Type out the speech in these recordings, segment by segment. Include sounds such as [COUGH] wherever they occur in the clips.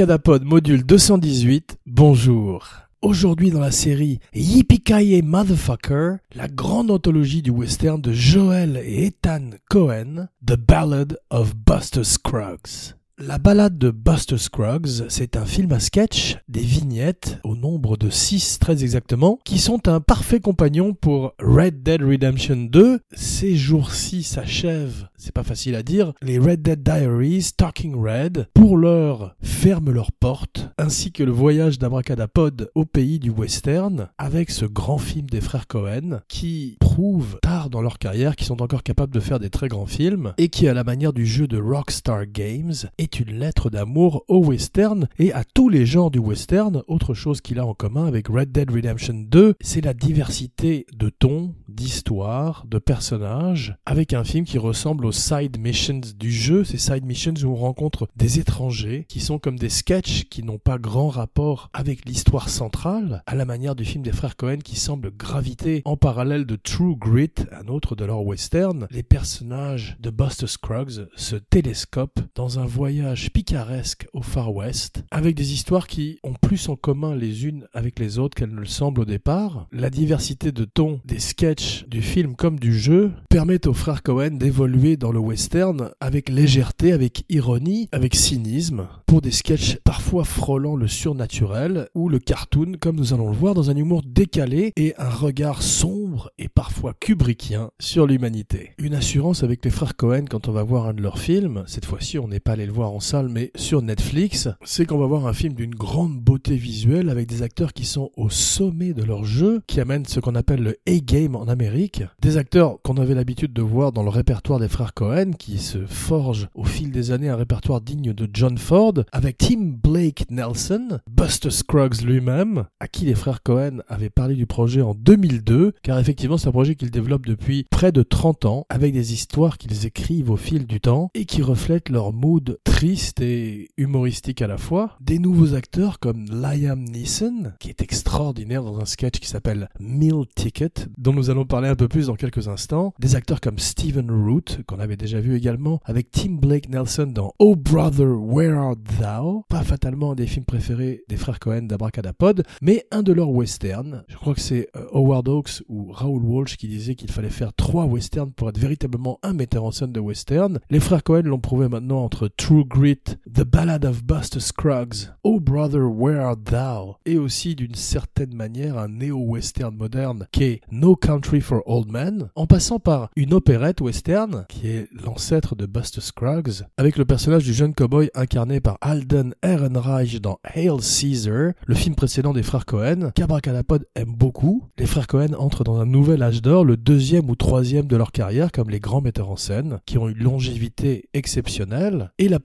Abracadapod module 218, bonjour. Aujourd'hui dans la série Yippee Motherfucker, la grande anthologie du western de Joel et Ethan Cohen, The Ballad of Buster Scruggs. La balade de Buster Scruggs, c'est un film à sketch, des vignettes, au nombre de 6 très exactement, qui sont un parfait compagnon pour Red Dead Redemption 2. Ces jours-ci s'achèvent, c'est pas facile à dire, les Red Dead Diaries, Talking Red, pour l'heure, ferment leurs portes, ainsi que le voyage d'Abracadapod au pays du western, avec ce grand film des frères Cohen, qui prouvent tard dans leur carrière qu'ils sont encore capables de faire des très grands films, et qui, à la manière du jeu de Rockstar Games, une lettre d'amour au western et à tous les genres du western. Autre chose qu'il a en commun avec Red Dead Redemption 2, c'est la diversité de tons, d'histoires, de personnages, avec un film qui ressemble aux side missions du jeu, ces side missions où on rencontre des étrangers qui sont comme des sketchs qui n'ont pas grand rapport avec l'histoire centrale, à la manière du film des frères Cohen qui semble graviter en parallèle de True Grit, un autre de leur western. Les personnages de Buster Scruggs se télescopent dans un voyage picaresque au Far West, avec des histoires qui ont plus en commun les unes avec les autres qu'elles ne le semblent au départ. La diversité de tons des sketchs du film comme du jeu permettent aux frères Cohen d'évoluer dans le western avec légèreté, avec ironie, avec cynisme, pour des sketchs parfois frôlant le surnaturel ou le cartoon, comme nous allons le voir, dans un humour décalé et un regard sombre et parfois kubrickien sur l'humanité. Une assurance avec les frères Cohen quand on va voir un de leurs films, cette fois-ci on n'est pas allé le voir en salle mais sur Netflix, c'est qu'on va voir un film d'une grande beauté visuelle avec des acteurs qui sont au sommet de leur jeu, qui amènent ce qu'on appelle le A-game en Amérique, des acteurs qu'on avait l'habitude de voir dans le répertoire des frères Cohen, qui se forgent au fil des années un répertoire digne de John Ford, avec Tim Blake Nelson, Buster Scruggs lui-même, à qui les frères Cohen avaient parlé du projet en 2002, car effectivement c'est un projet qu'ils développent depuis près de 30 ans, avec des histoires qu'ils écrivent au fil du temps, et qui reflètent leur mood triste et humoristique à la fois. Des nouveaux acteurs comme Liam Neeson, qui est extraordinaire dans un sketch qui s'appelle Meal Ticket, dont nous allons parler un peu plus dans quelques instants. Des acteurs comme Stephen Root, qu'on avait déjà vu également, avec Tim Blake Nelson dans Oh Brother, Where Art Thou? Pas fatalement un des films préférés des frères Cohen d'Abracadapod, mais un de leurs westerns. Je crois que c'est euh, Howard Hawks ou Raoul Walsh qui disait qu'il fallait faire trois westerns pour être véritablement un metteur en scène de western. Les frères Cohen l'ont prouvé maintenant entre True Grit, The Ballad of Buster Scruggs, Oh Brother, Where Art Thou? et aussi d'une certaine manière un néo-western moderne qui est No Country for Old Men, en passant par une opérette western, qui est l'ancêtre de Buster Scruggs, avec le personnage du jeune cowboy incarné par Alden Ehrenreich dans Hail Caesar, le film précédent des frères Cohen, qu'Abracadapod aime beaucoup. Les frères Cohen entrent dans un nouvel âge d'or, le deuxième ou troisième de leur carrière, comme les grands metteurs en scène, qui ont une longévité exceptionnelle, et la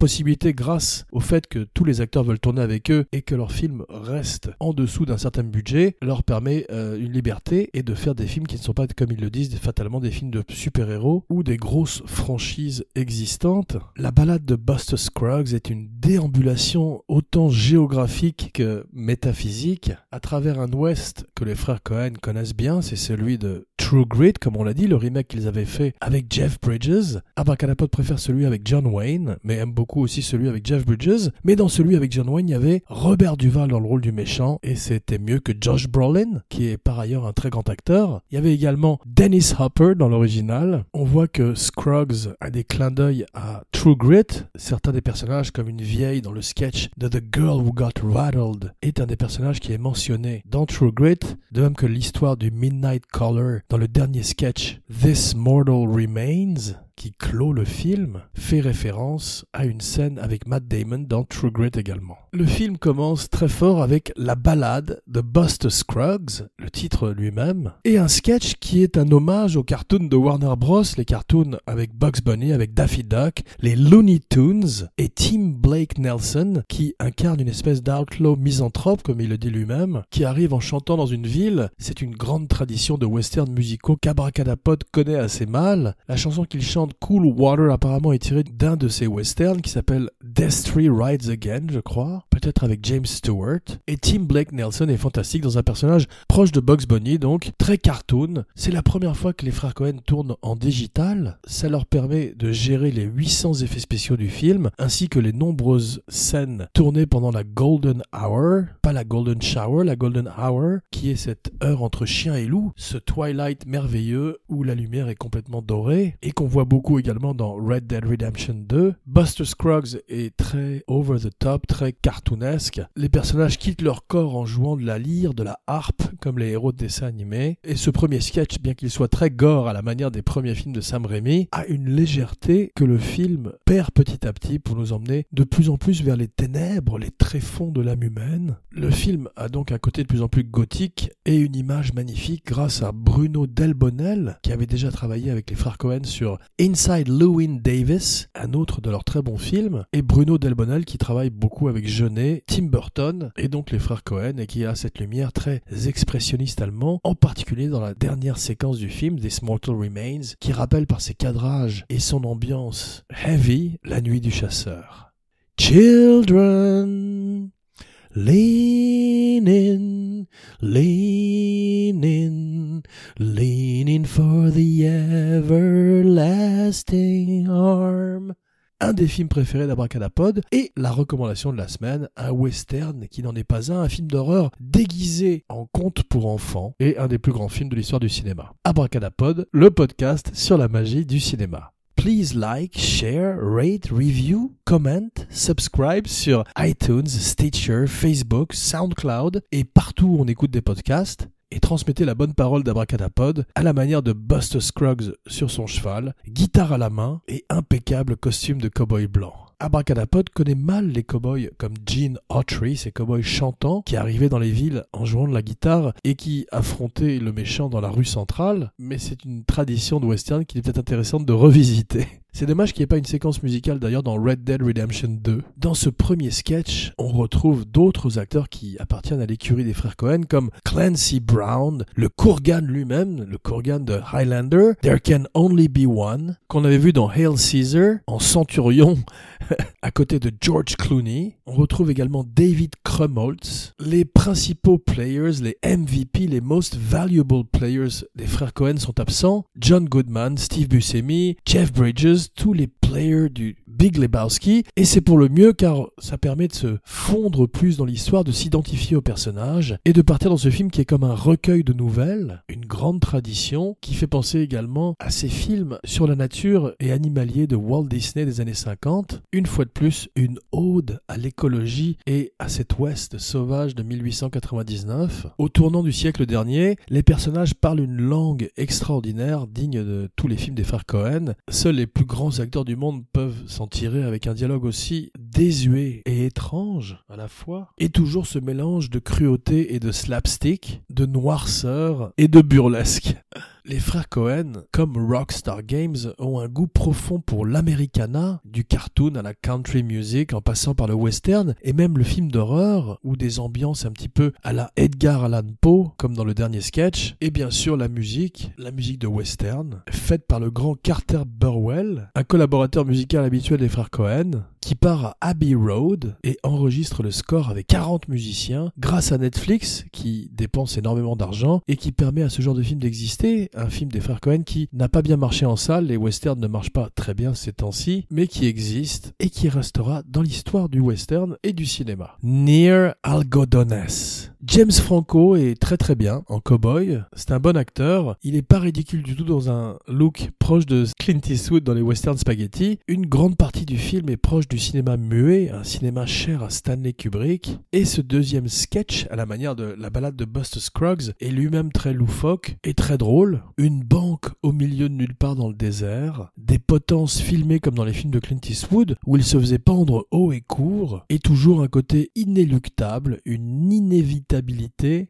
grâce au fait que tous les acteurs veulent tourner avec eux et que leur film reste en dessous d'un certain budget, leur permet euh, une liberté et de faire des films qui ne sont pas, comme ils le disent, fatalement des films de super-héros ou des grosses franchises existantes. La balade de Buster Scruggs est une déambulation autant géographique que métaphysique à travers un ouest que les frères Cohen connaissent bien, c'est celui de True Grit, comme on l'a dit, le remake qu'ils avaient fait avec Jeff Bridges. Abracadapod préfère celui avec John Wayne, mais aime beaucoup aussi celui avec Jeff Bridges. Mais dans celui avec John Wayne, il y avait Robert Duval dans le rôle du méchant, et c'était mieux que Josh Brolin, qui est par ailleurs un très grand acteur. Il y avait également Dennis Hopper dans l'original. On voit que Scruggs a des clins d'œil à True Grit. Certains des personnages, comme une vieille dans le sketch de The Girl Who Got Rattled, est un des personnages qui est mentionné dans True Grit, de même que l'histoire du Midnight Caller dans le dernier sketch This Mortal Remains qui clôt le film, fait référence à une scène avec Matt Damon dans True Grit également. Le film commence très fort avec la balade de Buster Scruggs, le titre lui-même, et un sketch qui est un hommage aux cartoons de Warner Bros, les cartoons avec Bugs Bunny, avec Daffy Duck, les Looney Tunes, et Tim Blake Nelson, qui incarne une espèce d'outlaw misanthrope, comme il le dit lui-même, qui arrive en chantant dans une ville. C'est une grande tradition de western musicaux qu'Abracadapod connaît assez mal. La chanson qu'il chante Cool Water apparemment est tiré d'un de ses westerns qui s'appelle Destry Rides Again, je crois. peut-être avec James Stewart. Et Tim Blake Nelson est fantastique dans un personnage proche de Bugs Bunny, donc très cartoon. C'est la première fois que les frères Cohen tournent en digital. Ça leur permet de gérer les 800 effets spéciaux du film, ainsi que les nombreuses scènes tournées pendant la Golden Hour, pas la Golden Shower, la Golden Hour, qui est cette heure entre chien et loup, ce twilight merveilleux où la lumière est complètement dorée, et qu'on voit beaucoup également dans Red Dead Redemption 2. Buster Scruggs est très over the top, très cartoonesque. Les personnages quittent leur corps en jouant de la lyre, de la harpe, comme les héros de dessins animés. Et ce premier sketch, bien qu'il soit très gore à la manière des premiers films de Sam Raimi, a une légèreté que le film perd petit à petit pour nous emmener de plus en plus vers les ténèbres, les tréfonds de l'âme humaine. Le film a donc un côté de plus en plus gothique et une image magnifique grâce à Bruno Delbonnel, qui avait déjà travaillé avec les frères Cohen sur Inside Llewyn Davis, un autre de leurs très bons films, et Bruno Delbonnel qui travaille beaucoup avec Jeunet, Tim Burton et donc les frères Cohen et qui a cette lumière très expressionniste allemand, en particulier dans la dernière séquence du film, This Mortal Remains, qui rappelle par ses cadrages et son ambiance heavy la nuit du chasseur. Children, lean in, lean lean in for the everlasting arm un des films préférés d'Abracadapod et la recommandation de la semaine, un western qui n'en est pas un, un film d'horreur déguisé en conte pour enfants et un des plus grands films de l'histoire du cinéma. Abracadapod, le podcast sur la magie du cinéma. Please like, share, rate, review, comment, subscribe sur iTunes, Stitcher, Facebook, SoundCloud et partout où on écoute des podcasts et transmettez la bonne parole d'Abracadapod à la manière de Buster Scruggs sur son cheval, guitare à la main et impeccable costume de cow-boy blanc. Abracadapod connaît mal les cowboys comme Gene Autry, ces cowboys chantants qui arrivaient dans les villes en jouant de la guitare et qui affrontaient le méchant dans la rue centrale, mais c'est une tradition de western qu'il est peut-être intéressante de revisiter. C'est dommage qu'il n'y ait pas une séquence musicale d'ailleurs dans Red Dead Redemption 2. Dans ce premier sketch, on retrouve d'autres acteurs qui appartiennent à l'écurie des frères Cohen comme Clancy Brown, le Kurgan lui-même, le Kurgan de Highlander, There Can Only Be One, qu'on avait vu dans Hail Caesar, en Centurion, [LAUGHS] à côté de George Clooney. On retrouve également David Krumholtz. Les principaux players, les MVP, les most valuable players des frères Cohen sont absents. John Goodman, Steve Buscemi, Jeff Bridges, tous les players du Big Lebowski, et c'est pour le mieux car ça permet de se fondre plus dans l'histoire, de s'identifier au personnage, et de partir dans ce film qui est comme un recueil de nouvelles, une grande tradition qui fait penser également à ces films sur la nature et animalier de Walt Disney des années 50, une fois de plus une ode à l'écologie et à cet ouest sauvage de 1899. Au tournant du siècle dernier, les personnages parlent une langue extraordinaire, digne de tous les films des frères Cohen. Seuls les plus grands acteurs du monde peuvent s'en tirer avec un dialogue aussi désuet et étrange à la fois, et toujours ce mélange de cruauté et de slapstick, de noirceur et de burlesque. Les frères Cohen, comme Rockstar Games, ont un goût profond pour l'americana, du cartoon à la country music en passant par le western et même le film d'horreur ou des ambiances un petit peu à la Edgar Allan Poe comme dans le dernier sketch. Et bien sûr la musique, la musique de western faite par le grand Carter Burwell, un collaborateur musical habituel des frères Cohen qui part à Abbey Road et enregistre le score avec 40 musiciens grâce à Netflix qui dépense énormément d'argent et qui permet à ce genre de film d'exister, un film des frères Cohen qui n'a pas bien marché en salle, les westerns ne marchent pas très bien ces temps-ci, mais qui existe et qui restera dans l'histoire du western et du cinéma. Near Algodones. James Franco est très très bien en cowboy, c'est un bon acteur, il est pas ridicule du tout dans un look proche de Clint Eastwood dans les western spaghetti, une grande partie du film est proche du cinéma muet, un cinéma cher à Stanley Kubrick, et ce deuxième sketch, à la manière de la balade de Buster Scruggs, est lui-même très loufoque et très drôle, une banque au milieu de nulle part dans le désert, des potences filmées comme dans les films de Clint Eastwood, où il se faisait pendre haut et court, et toujours un côté inéluctable, une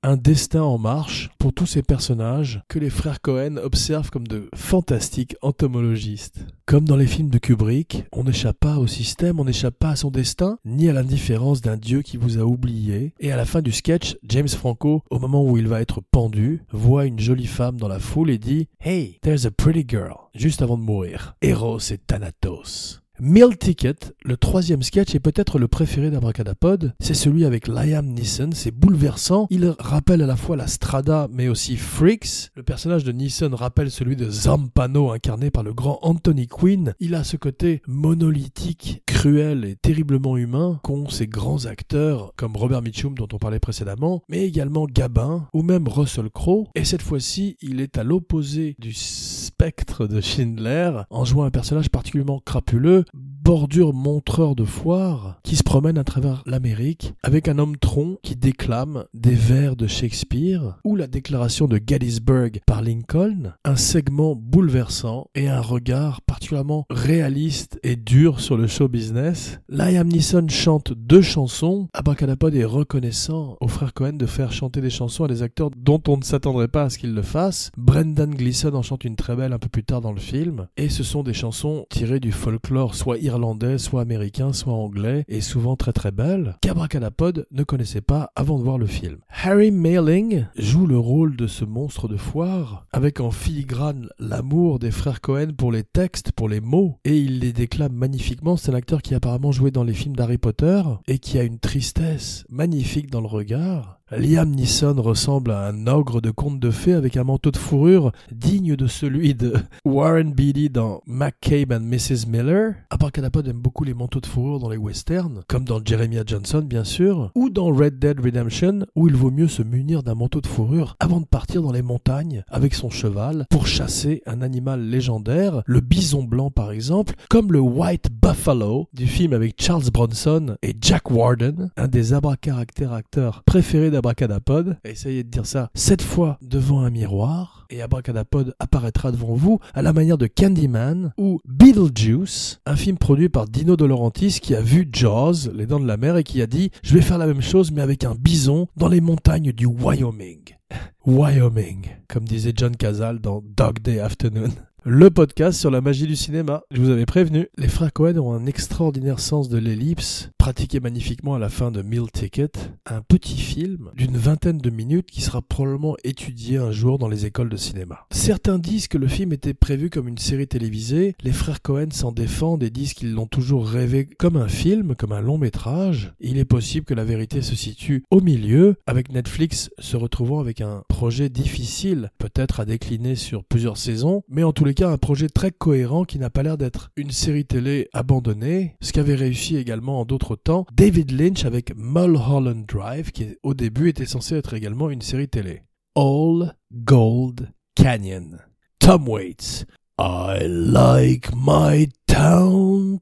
un destin en marche pour tous ces personnages que les frères Cohen observent comme de fantastiques entomologistes. Comme dans les films de Kubrick, on n'échappe pas au système, on n'échappe pas à son destin, ni à l'indifférence d'un dieu qui vous a oublié. Et à la fin du sketch, James Franco, au moment où il va être pendu, voit une jolie femme dans la foule et dit Hey, there's a pretty girl, juste avant de mourir. Eros et Thanatos. Meal Ticket, le troisième sketch est peut-être le préféré d'Abracadapod. C'est celui avec Liam Neeson, c'est bouleversant. Il rappelle à la fois la Strada mais aussi Freaks. Le personnage de Neeson rappelle celui de Zampano incarné par le grand Anthony Quinn. Il a ce côté monolithique, cruel et terriblement humain qu'ont ces grands acteurs comme Robert Mitchum dont on parlait précédemment, mais également Gabin ou même Russell Crowe. Et cette fois-ci, il est à l'opposé du spectre de Schindler en jouant un personnage particulièrement crapuleux bordure montreur de foire qui se promène à travers l'Amérique avec un homme tronc qui déclame des vers de Shakespeare ou la déclaration de Gettysburg par Lincoln, un segment bouleversant et un regard particulièrement réaliste et dur sur le show business. Liam Neeson chante deux chansons. Abracadapod est reconnaissant aux frères Cohen de faire chanter des chansons à des acteurs dont on ne s'attendrait pas à ce qu'ils le fassent. Brendan Gleeson en chante une très belle un peu plus tard dans le film et ce sont des chansons tirées du folklore soit irlandais soit américain, soit anglais, et souvent très très belle, qu'Abracadapod ne connaissait pas avant de voir le film. Harry Mailing joue le rôle de ce monstre de foire, avec en filigrane l'amour des frères Cohen pour les textes, pour les mots, et il les déclame magnifiquement. C'est l'acteur qui a apparemment joué dans les films d'Harry Potter, et qui a une tristesse magnifique dans le regard. Liam Neeson ressemble à un ogre de conte de fées avec un manteau de fourrure digne de celui de Warren Beatty dans McCabe and Mrs. Miller. Abracadapod aime beaucoup les manteaux de fourrure dans les westerns, comme dans Jeremiah Johnson bien sûr, ou dans Red Dead Redemption, où il vaut mieux se munir d'un manteau de fourrure avant de partir dans les montagnes avec son cheval pour chasser un animal légendaire, le bison blanc par exemple, comme le White Buffalo du film avec Charles Bronson et Jack Warden, un des abracadabra acteurs préférés Abracadapod. Essayez de dire ça sept fois devant un miroir et Abracadapod apparaîtra devant vous à la manière de Candyman ou Beetlejuice, un film produit par Dino De Laurentiis qui a vu Jaws, les dents de la mer, et qui a dit je vais faire la même chose mais avec un bison dans les montagnes du Wyoming. [LAUGHS] Wyoming, comme disait John Cazale dans Dog Day Afternoon le podcast sur la magie du cinéma. Je vous avais prévenu. Les frères Cohen ont un extraordinaire sens de l'ellipse, pratiqué magnifiquement à la fin de Meal Ticket, un petit film d'une vingtaine de minutes qui sera probablement étudié un jour dans les écoles de cinéma. Certains disent que le film était prévu comme une série télévisée, les frères Cohen s'en défendent et disent qu'ils l'ont toujours rêvé comme un film, comme un long métrage. Il est possible que la vérité se situe au milieu, avec Netflix se retrouvant avec un projet difficile, peut-être à décliner sur plusieurs saisons, mais en tous les un projet très cohérent qui n'a pas l'air d'être une série télé abandonnée, ce qu'avait réussi également en d'autres temps David Lynch avec Mulholland Drive, qui au début était censé être également une série télé. All Gold Canyon. Tom Waits. I like my town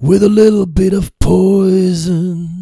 with a little bit of poison.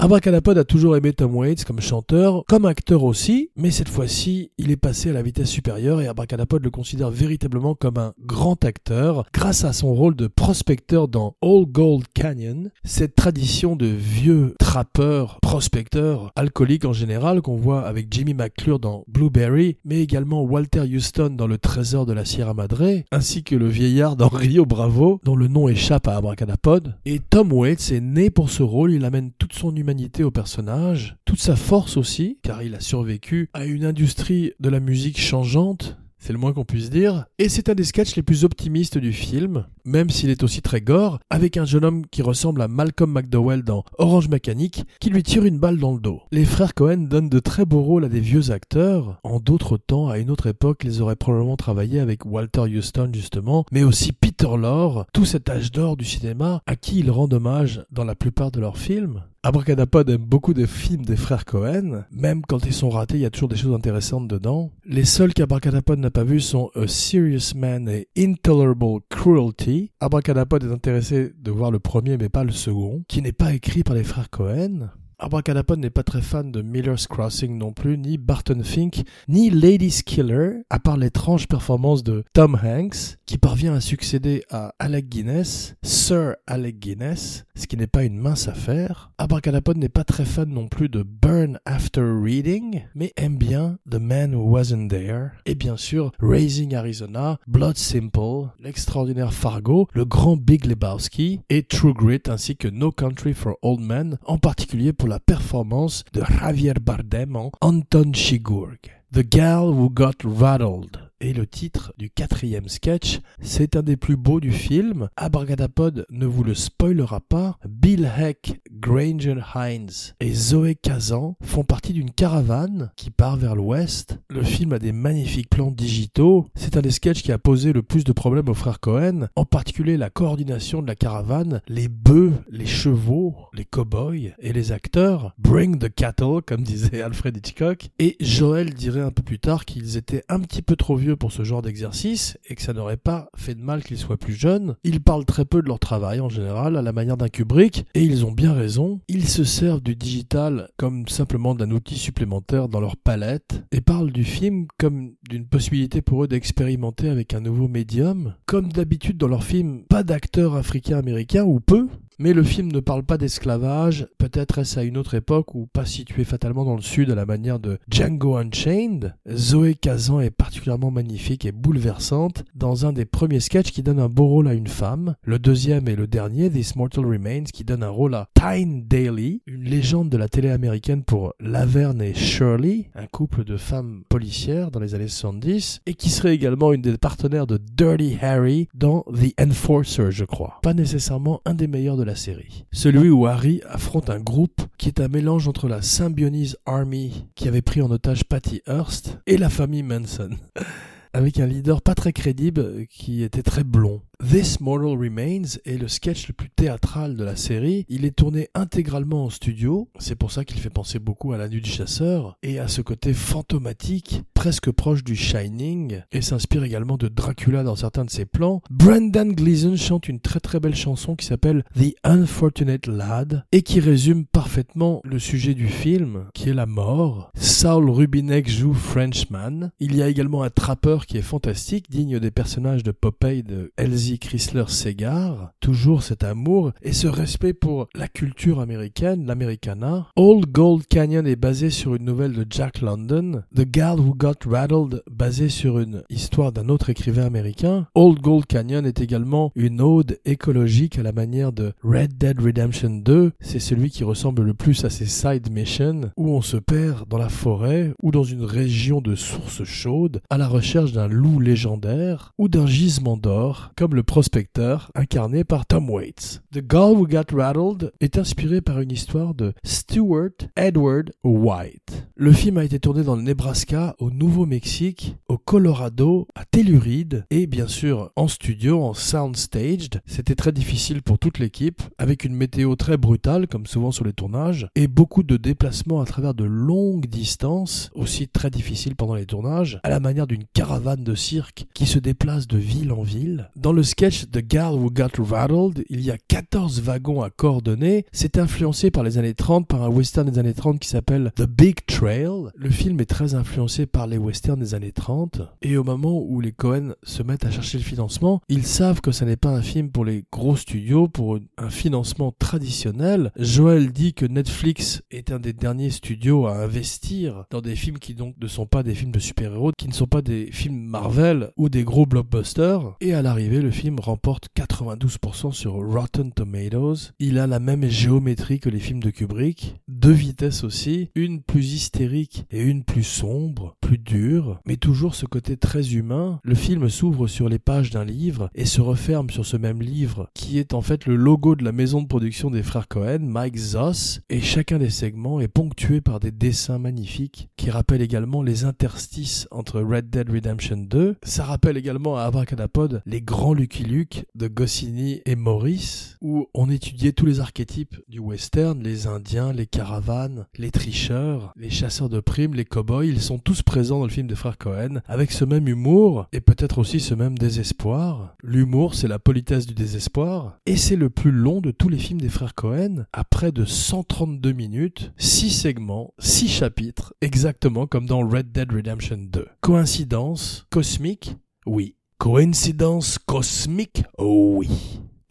Abracadapod a toujours aimé Tom Waits comme chanteur, comme acteur aussi, mais cette fois-ci, il est passé à la vitesse supérieure et Abracadapod le considère véritablement comme un grand acteur grâce à son rôle de prospecteur dans All Gold Canyon, cette tradition de vieux trappeurs, prospecteurs, alcooliques en général qu'on voit avec Jimmy McClure dans Blueberry, mais également Walter Houston dans Le Trésor de la Sierra Madre, ainsi que le vieillard dans Rio Bravo, dont le nom échappe à Abracadapod. Et Tom Waits est né pour ce rôle, il amène toute son humanité au personnage, toute sa force aussi, car il a survécu à une industrie de la musique changeante, c'est le moins qu'on puisse dire. Et c'est un des sketchs les plus optimistes du film, même s'il est aussi très gore, avec un jeune homme qui ressemble à Malcolm McDowell dans Orange Mécanique, qui lui tire une balle dans le dos. Les frères Cohen donnent de très beaux rôles à des vieux acteurs. En d'autres temps, à une autre époque, ils auraient probablement travaillé avec Walter Houston justement, mais aussi Peter Lorre, tout cet âge d'or du cinéma, à qui ils rendent hommage dans la plupart de leurs films. Abracadapod aime beaucoup des films des frères Cohen. Même quand ils sont ratés, il y a toujours des choses intéressantes dedans. Les seuls qu'Abracadapod n'a pas vus sont A Serious Man et Intolerable Cruelty. Abracadapod est intéressé de voir le premier mais pas le second, qui n'est pas écrit par les frères Cohen. Abracadapod n'est pas très fan de Miller's Crossing non plus, ni Barton Fink, ni Lady's Killer, à part l'étrange performance de Tom Hanks, qui parvient à succéder à Alec Guinness, Sir Alec Guinness, ce qui n'est pas une mince affaire. Abracadapod n'est pas très fan non plus de Burn After Reading, mais aime bien The Man Who Wasn't There, et bien sûr Raising Arizona, Blood Simple, l'extraordinaire Fargo, le grand Big Lebowski, et True Grit, ainsi que No Country for Old Men, en particulier pour la performance de Javier Bardem en Anton Chigurh. The Gal Who Got Rattled, Et le titre du quatrième sketch, c'est un des plus beaux du film. Abracadapod ne vous le spoilera pas. Bill Heck, Granger Hines et Zoé Kazan font partie d'une caravane qui part vers l'ouest. Le film a des magnifiques plans digitaux. C'est un des sketchs qui a posé le plus de problèmes aux frères Cohen, en particulier la coordination de la caravane, les bœufs, les chevaux, les cow-boys et les acteurs. Bring the cattle, comme disait Alfred Hitchcock. Et Joël dirait un peu plus tard qu'ils étaient un petit peu trop vieux pour ce genre d'exercice et que ça n'aurait pas fait de mal qu'ils soient plus jeunes. Ils parlent très peu de leur travail en général, à la manière d'un Kubrick, et ils ont bien raison. Ils se servent du digital comme simplement d'un outil supplémentaire dans leur palette et parlent du film comme d'une possibilité pour eux d'expérimenter avec un nouveau médium. Comme d'habitude dans leurs films, pas d'acteurs africains-américains ou peu, mais le film ne parle pas d'esclavage, peut-être est-ce à une autre époque ou pas situé fatalement dans le sud à la manière de Django Unchained. Zoé Kazan est particulièrement magnifique et bouleversante dans un des premiers sketchs qui donne un beau rôle à une femme, le deuxième et le dernier, This Mortal Remains, qui donne un rôle à Tyne Daly, une légende de la télé américaine pour Laverne et Shirley, un couple de femmes policières dans les années 70, et qui serait également une des partenaires de Dirty Harry dans The Enforcer, je crois. Pas nécessairement un des meilleurs de série. Celui où Harry affronte un groupe qui est un mélange entre la Symbionese Army qui avait pris en otage Patty Hearst et la famille Manson. [LAUGHS] Avec un leader pas très crédible qui était très blond. This Mortal Remains est le sketch le plus théâtral de la série. Il est tourné intégralement en studio, c'est pour ça qu'il fait penser beaucoup à La Nuit du Chasseur, et à ce côté fantomatique, presque proche du Shining, et s'inspire également de Dracula dans certains de ses plans. Brendan Gleeson chante une très très belle chanson qui s'appelle The Unfortunate Lad, et qui résume parfaitement le sujet du film, qui est la mort. Saul Rubinek joue Frenchman. Il y a également un trappeur qui est fantastique, digne des personnages de Popeye de Elsie Chrysler Segar, toujours cet amour et ce respect pour la culture américaine, l'Americana. Old Gold Canyon est basé sur une nouvelle de Jack London, The Gal Who Got Rattled, basé sur une histoire d'un autre écrivain américain. Old Gold Canyon est également une ode écologique à la manière de Red Dead Redemption 2. C'est celui qui ressemble le plus à ses side missions où on se perd dans la forêt ou dans une région de sources chaudes à la recherche d'un loup légendaire ou d'un gisement d'or, comme le prospecteur incarné par Tom Waits. The Gull Who Got Rattled est inspiré par une histoire de Stuart Edward White. Le film a été tourné dans le Nebraska, au Nouveau-Mexique, au Colorado, à Telluride et bien sûr en studio, en soundstaged. C'était très difficile pour toute l'équipe, avec une météo très brutale comme souvent sur les tournages et beaucoup de déplacements à travers de longues distances, aussi très difficiles pendant les tournages, à la manière d'une caravane de cirque qui se déplace de ville en ville. Dans le sketch The Gal Who Got Rattled, il y a 14 wagons à coordonner. C'est influencé par les années 30, par un western des années 30 qui s'appelle The Big Trail. Le film est très influencé par les westerns des années 30. Et au moment où les Cohen se mettent à chercher le financement, ils savent que ce n'est pas un film pour les gros studios, pour un financement traditionnel. Joel dit que Netflix est un des derniers studios à investir dans des films qui donc ne sont pas des films de super-héros, qui ne sont pas des films Marvel ou des gros blockbusters. Et à l'arrivée, le film remporte 92% sur Rotten Tomatoes. Il a la même géométrie que les films de Kubrick, deux vitesses aussi, une plus hystérique et une plus sombre, plus dure, mais toujours ce côté très humain. Le film s'ouvre sur les pages d'un livre et se referme sur ce même livre qui est en fait le logo de la maison de production des frères Cohen, Mike Zoss, et chacun des segments est ponctué par des dessins magnifiques qui rappellent également les interstices entre Red Dead Redemption 2. Ça rappelle également à Abracadapod les grands Luke de Goscinny et Maurice, où on étudiait tous les archétypes du western, les indiens, les caravanes, les tricheurs, les chasseurs de primes, les cow-boys, ils sont tous présents dans le film des frères Cohen, avec ce même humour, et peut-être aussi ce même désespoir. L'humour, c'est la politesse du désespoir, et c'est le plus long de tous les films des frères Cohen, à près de 132 minutes, 6 segments, 6 chapitres, exactement comme dans Red Dead Redemption 2. Coïncidence cosmique? Oui. Coïncidence cosmique? Oui.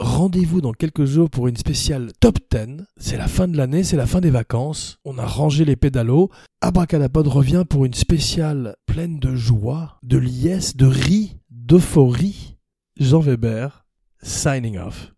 Rendez-vous dans quelques jours pour une spéciale top 10. C'est la fin de l'année, c'est la fin des vacances. On a rangé les pédalos. Abracadapod revient pour une spéciale pleine de joie, de liesse, de riz, d'euphorie. Jean Weber, signing off.